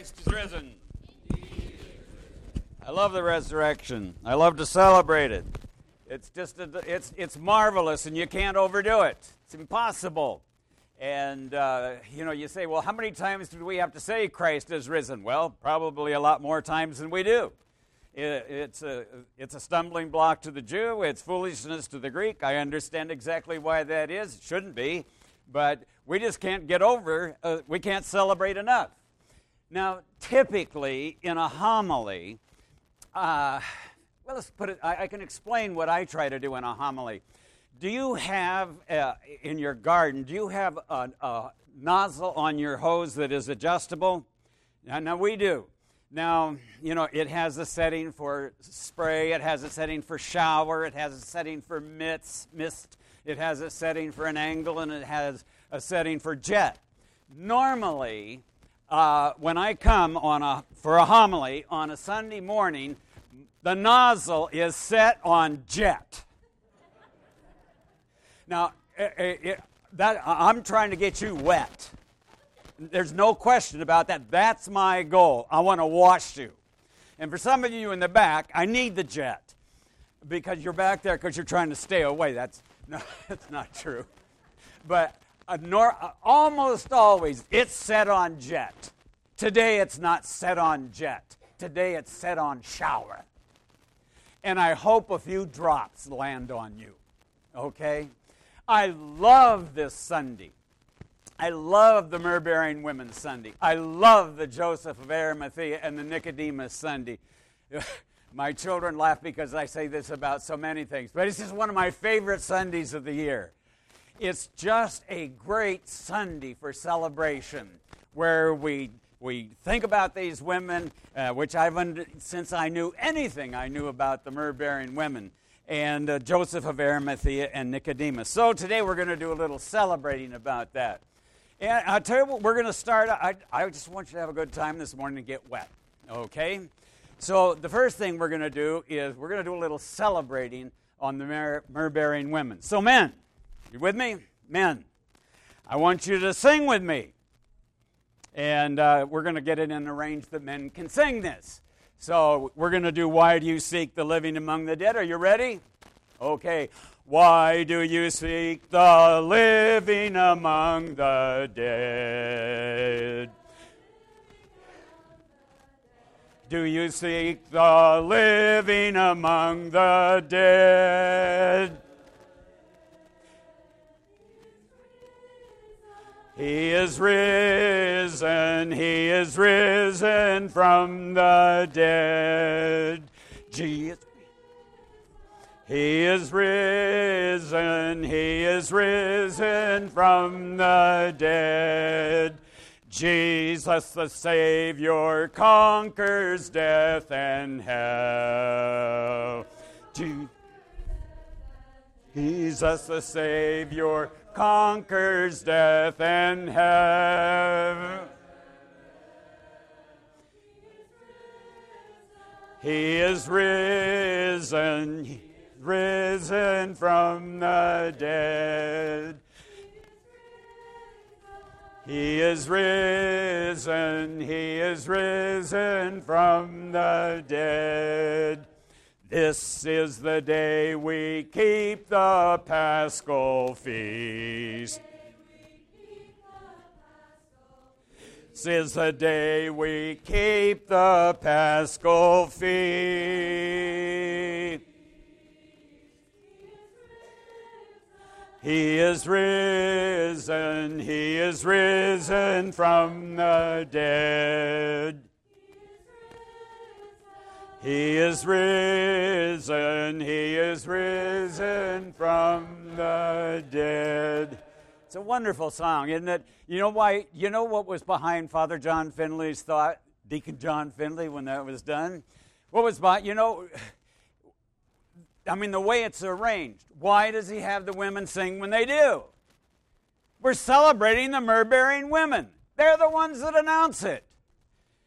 Christ is risen. I love the resurrection. I love to celebrate it. It's just a, it's it's marvelous, and you can't overdo it. It's impossible. And uh, you know, you say, well, how many times do we have to say Christ is risen? Well, probably a lot more times than we do. It, it's a it's a stumbling block to the Jew. It's foolishness to the Greek. I understand exactly why that is. It shouldn't be, but we just can't get over. Uh, we can't celebrate enough. Now, typically in a homily, uh, well, let's put it, I, I, can explain what I try to do in a homily. Do you have uh, in your garden, do you have a, a, nozzle on your hose that is adjustable? Now, now, we do. Now, you know, it has a setting for spray, it has a setting for shower, it has a setting for mist, mist, it has a setting for an angle, and it has a setting for jet. Normally, uh, when I come on a, for a homily on a Sunday morning, the nozzle is set on jet. Now, it, it, that, I'm trying to get you wet. There's no question about that. That's my goal. I want to wash you. And for some of you in the back, I need the jet because you're back there because you're trying to stay away. That's no, that's not true. But nor, almost always it's set on jet. Today it's not set on jet. Today it's set on shower. And I hope a few drops land on you. Okay? I love this Sunday. I love the myrrh bearing women's Sunday. I love the Joseph of Arimathea and the Nicodemus Sunday. my children laugh because I say this about so many things, but it's just one of my favorite Sundays of the year. It's just a great Sunday for celebration where we we think about these women, uh, which I've under, since I knew anything I knew about the myrrh bearing women, and uh, Joseph of Arimathea and Nicodemus. So today we're going to do a little celebrating about that. And I'll tell you what, we're going to start. I, I just want you to have a good time this morning and get wet, okay? So the first thing we're going to do is we're going to do a little celebrating on the myrrh bearing women. So, men, you with me? Men, I want you to sing with me. And uh, we're going to get it in a range that men can sing this. So we're going to do Why Do You Seek the Living Among the Dead? Are you ready? Okay. Why do you seek the living among the dead? Do you seek the living among the dead? He is risen, he is risen from the dead. Jesus. He is risen, he is risen from the dead. Jesus the Savior conquers death and hell. Jesus the Savior conquers death and hell. He is risen, risen from the dead. He is risen, he is risen from the dead. This is the day we keep the Paschal feast. This is the day we keep the Paschal feast. He is risen, he is risen from the dead. He is risen, he is risen from the dead. It's a wonderful song, isn't it? You know why? You know what was behind Father John Finley's thought, Deacon John Finley, when that was done? What was behind, you know, I mean, the way it's arranged. Why does he have the women sing when they do? We're celebrating the myrrh bearing women. They're the ones that announce it,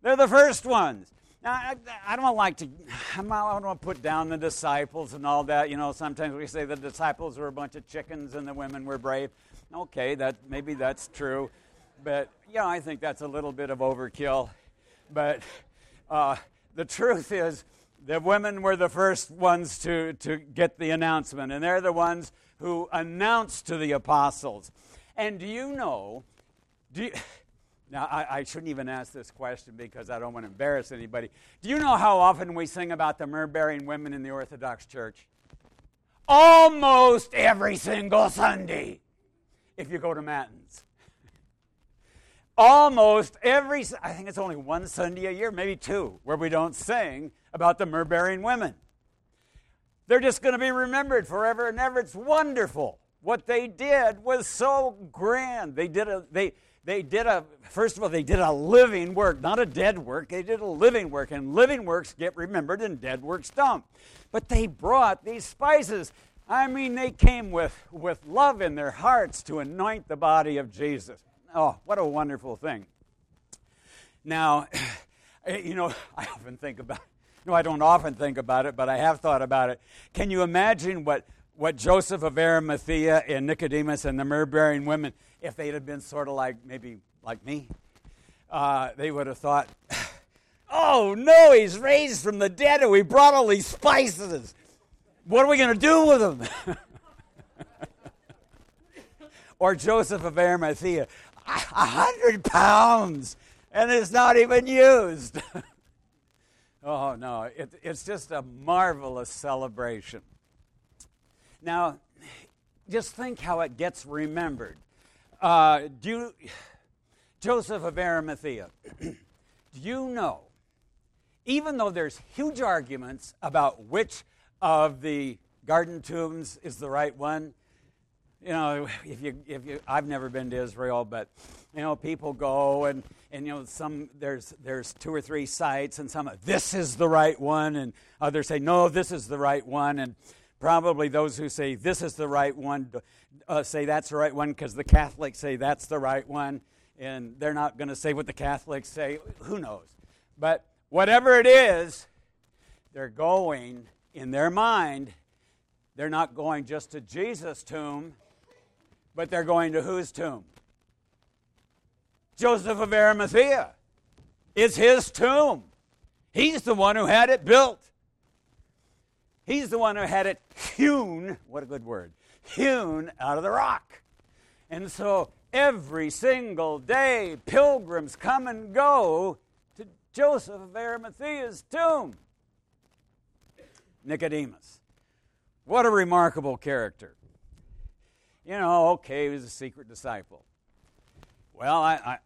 they're the first ones. Now, I, I don't like to, I don't want to put down the disciples and all that. You know, sometimes we say the disciples were a bunch of chickens and the women were brave. Okay, that maybe that's true, but you know, I think that's a little bit of overkill. but uh, the truth is, the women were the first ones to, to get the announcement, and they're the ones who announced to the apostles. And do you know, do you, now I, I shouldn't even ask this question because I don't want to embarrass anybody. Do you know how often we sing about the bearing women in the Orthodox Church? Almost every single Sunday, if you go to Matins. Almost every, I think it's only one Sunday a year, maybe two, where we don't sing about the bearing women. They're just going to be remembered forever and ever. It's wonderful. What they did was so grand. They did a they they did a first of all they did a living work, not a dead work. They did a living work, and living works get remembered, and dead works don't. But they brought these spices. I mean, they came with with love in their hearts to anoint the body of Jesus. Oh, what a wonderful thing! Now, eh, you know, I often think about no, I don't often think about it, but I have thought about it. Can you imagine what, what Joseph of Arimathea and Nicodemus and the myrrh bearing women, if they'd have been sort of like maybe like me, uh, they would have thought, oh no, he's raised from the dead and we brought all these spices. What are we going to do with them? or Joseph of Arimathea, a hundred pounds and it's not even used. Oh, no, it, it's just a marvelous celebration. Now, just think how it gets remembered. Uh, do you, Joseph of Arimathea, do you know, even though there's huge arguments about which of the garden tombs is the right one, you know, if you, if you, I've never been to Israel, but, you know, people go and, and, you know, some, there's, there's two or three sites and some, this is the right one, and others say, no, this is the right one, and probably those who say this is the right one uh, say that's the right one because the Catholics say that's the right one, and they're not going to say what the Catholics say. Who knows? But whatever it is, they're going in their mind, they're not going just to Jesus' tomb but they're going to whose tomb? Joseph of Arimathea. It's his tomb. He's the one who had it built. He's the one who had it hewn, what a good word, hewn out of the rock. And so every single day, pilgrims come and go to Joseph of Arimathea's tomb. Nicodemus. What a remarkable character you know, okay, he was a secret disciple. Well, I, I,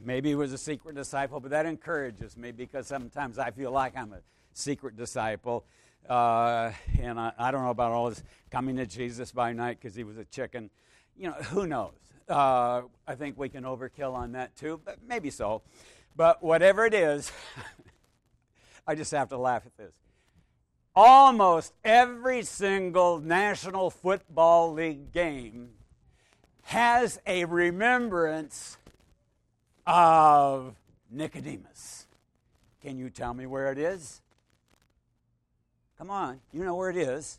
maybe he was a secret disciple, but that encourages me because sometimes I feel like I'm a secret disciple. Uh, and I, I, don't know about all this coming to Jesus by night because he was a chicken. You know, who knows? Uh, I think we can overkill on that too, but maybe so. But whatever it is, I just have to laugh at this almost every single National Football League game has a remembrance of Nicodemus. Can you tell me where it is? Come on, you know where it is.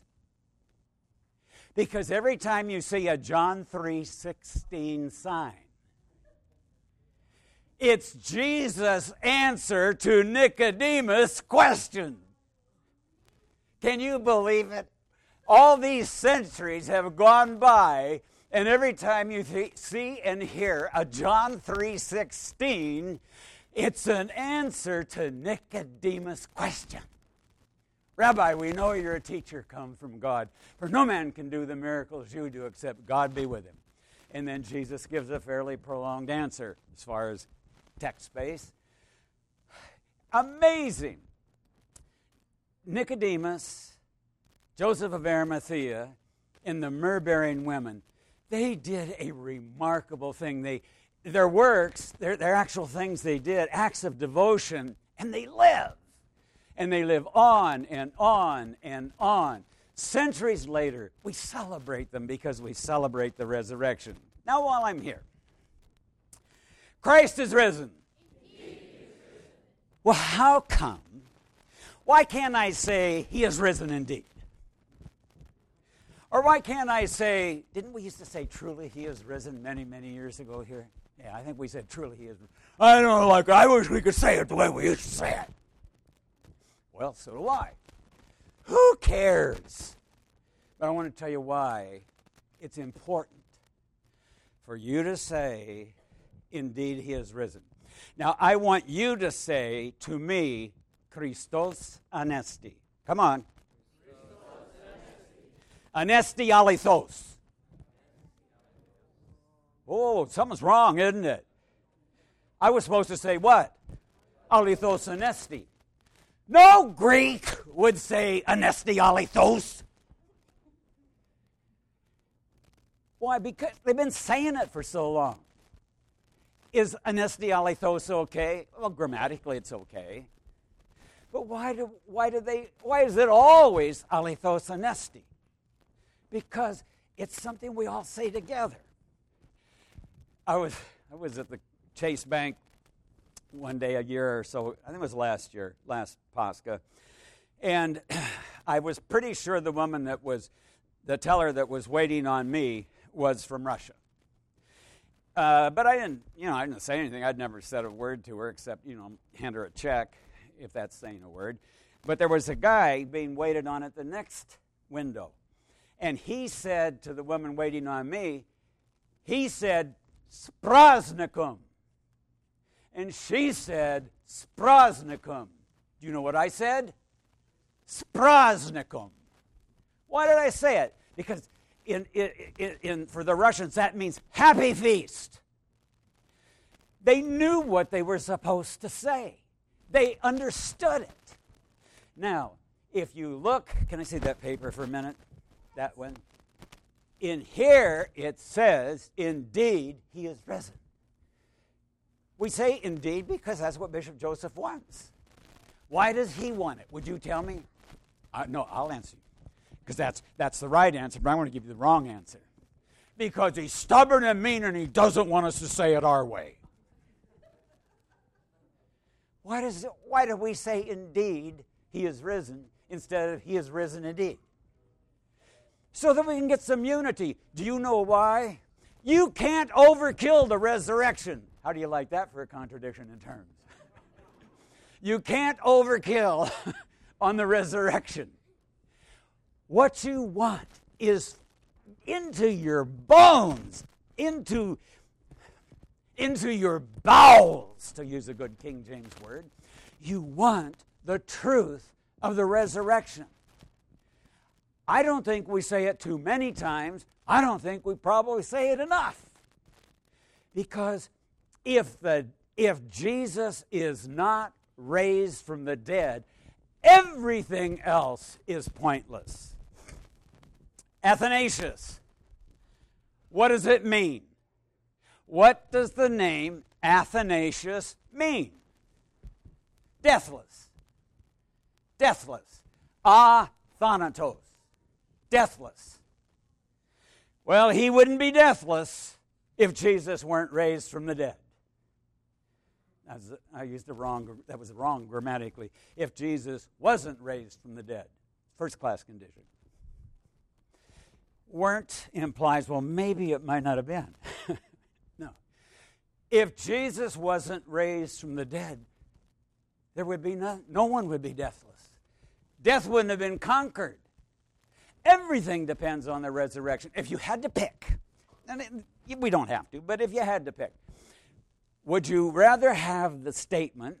Because every time you see a John 3:16 sign, it's Jesus' answer to Nicodemus' question. Can you believe it? All these centuries have gone by, and every time you th- see and hear a John 3:16, it's an answer to Nicodemus' question. Rabbi, we know you're a teacher come from God, for no man can do the miracles you do except God be with him. And then Jesus gives a fairly prolonged answer as far as text space. Amazing. Nicodemus, Joseph of Arimathea, and the myrrh bearing women, they did a remarkable thing. They, their works, their, their actual things they did, acts of devotion, and they live. And they live on and on and on. Centuries later, we celebrate them because we celebrate the resurrection. Now, while I'm here, Christ is risen. Well, how come why can't I say, He is risen indeed? Or why can't I say, didn't we used to say, truly He is risen many, many years ago here? Yeah, I think we said truly he is. I don't know, like, I wish we could say it the way we used to say it. Well, so do I. Who cares? But I want to tell you why it's important for you to say, Indeed, he is risen. Now, I want you to say to me, Christos anesti. Come on. Anesti alithos. Oh, something's wrong, isn't it? I was supposed to say what? Alithos anesti. No Greek would say anesti alithos. Why? Because they've been saying it for so long. Is anesti alithos okay? Well, grammatically it's okay. But why do, why do they, why is it always alithos anesti? Because it's something we all say together. I was, I was at the Chase Bank one day a year or so, I think it was last year, last Pascha, and I was pretty sure the woman that was, the teller that was waiting on me was from Russia. Uh, but I didn't, you know, I didn't say anything. I'd never said a word to her except, you know, hand her a check, if that's saying a word. But there was a guy being waited on at the next window. And he said to the woman waiting on me, he said, Spraznikum. And she said, Spraznikum. Do you know what I said? Spraznikum. Why did I say it? Because in, in, in, for the Russians, that means happy feast. They knew what they were supposed to say, they understood it. Now, if you look, can I see that paper for a minute? That one. In here, it says, Indeed, he is risen. We say indeed because that's what Bishop Joseph wants. Why does he want it? Would you tell me? Uh, no, I'll answer you because that's, that's the right answer, but I want to give you the wrong answer. Because he's stubborn and mean and he doesn't want us to say it our way. Why, does why do we say indeed he is risen instead of he is risen indeed? So that we can get some unity. Do you know why? You can't overkill the resurrection. How do you like that for a contradiction in terms? you can't overkill on the resurrection. What you want is into your bones, into, into your bowels, to use a good King James word. You want the truth of the resurrection. I don't think we say it too many times. I don't think we probably say it enough. Because if, the, if Jesus is not raised from the dead, everything else is pointless. Athanasius. What does it mean? What does the name Athanasius mean? Deathless. Deathless. Athanatos. Deathless. Well, he wouldn't be deathless if Jesus weren't raised from the dead. I used the wrong, that was wrong grammatically. If Jesus wasn't raised from the dead, first class condition weren't implies, well, maybe it might not have been. no. If Jesus wasn't raised from the dead, there would be no, no one would be deathless. Death wouldn't have been conquered. Everything depends on the resurrection. If you had to pick, and it, we don't have to, but if you had to pick, would you rather have the statement,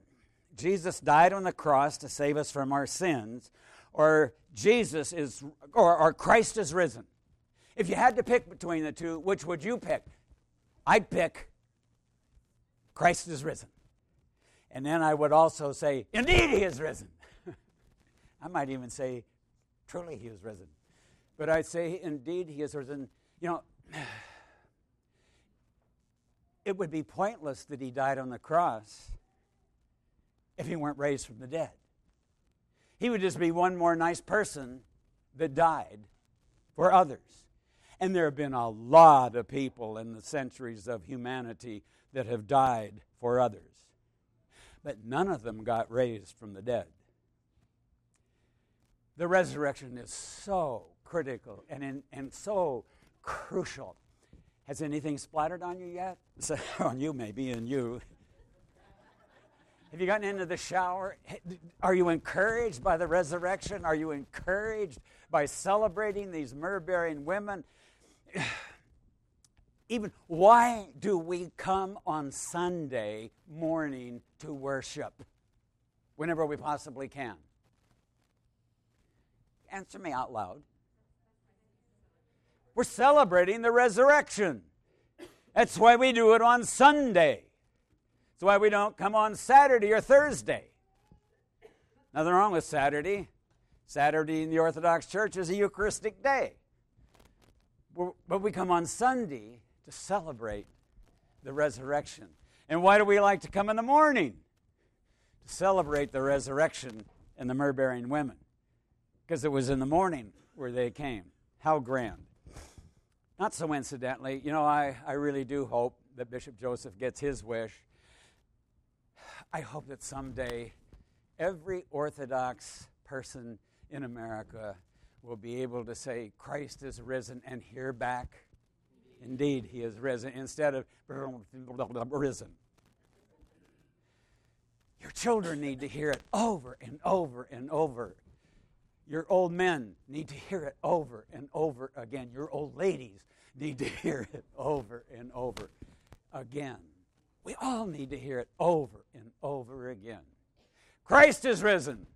Jesus died on the cross to save us from our sins, or Jesus is, or, or Christ is risen? If you had to pick between the two, which would you pick? I'd pick Christ is risen. And then I would also say, Indeed, he is risen. I might even say, Truly, he is risen. But I'd say, Indeed, he is risen. You know, it would be pointless that he died on the cross if he weren't raised from the dead. He would just be one more nice person that died for others. And there have been a lot of people in the centuries of humanity that have died for others. But none of them got raised from the dead. The resurrection is so critical and, in, and so crucial. Has anything splattered on you yet? on you, maybe, and you. Have you gotten into the shower? Are you encouraged by the resurrection? Are you encouraged by celebrating these myrrh bearing women? Even why do we come on Sunday morning to worship whenever we possibly can? Answer me out loud. We're celebrating the resurrection. That's why we do it on Sunday. That's why we don't come on Saturday or Thursday. Nothing wrong with Saturday. Saturday in the Orthodox Church is a Eucharistic day. But we come on Sunday to celebrate the resurrection. And why do we like to come in the morning? To celebrate the resurrection and the myrrh bearing women. Because it was in the morning where they came. How grand. Not so incidentally, you know, I, I really do hope that Bishop Joseph gets his wish. I hope that someday every Orthodox person in America will be able to say, Christ is risen and hear back. Indeed, he is risen instead of risen. Your children need to hear it over and over and over. Your old men need to hear it over and over again. Your old ladies need to hear it over and over again. We all need to hear it over and over again. Christ is risen.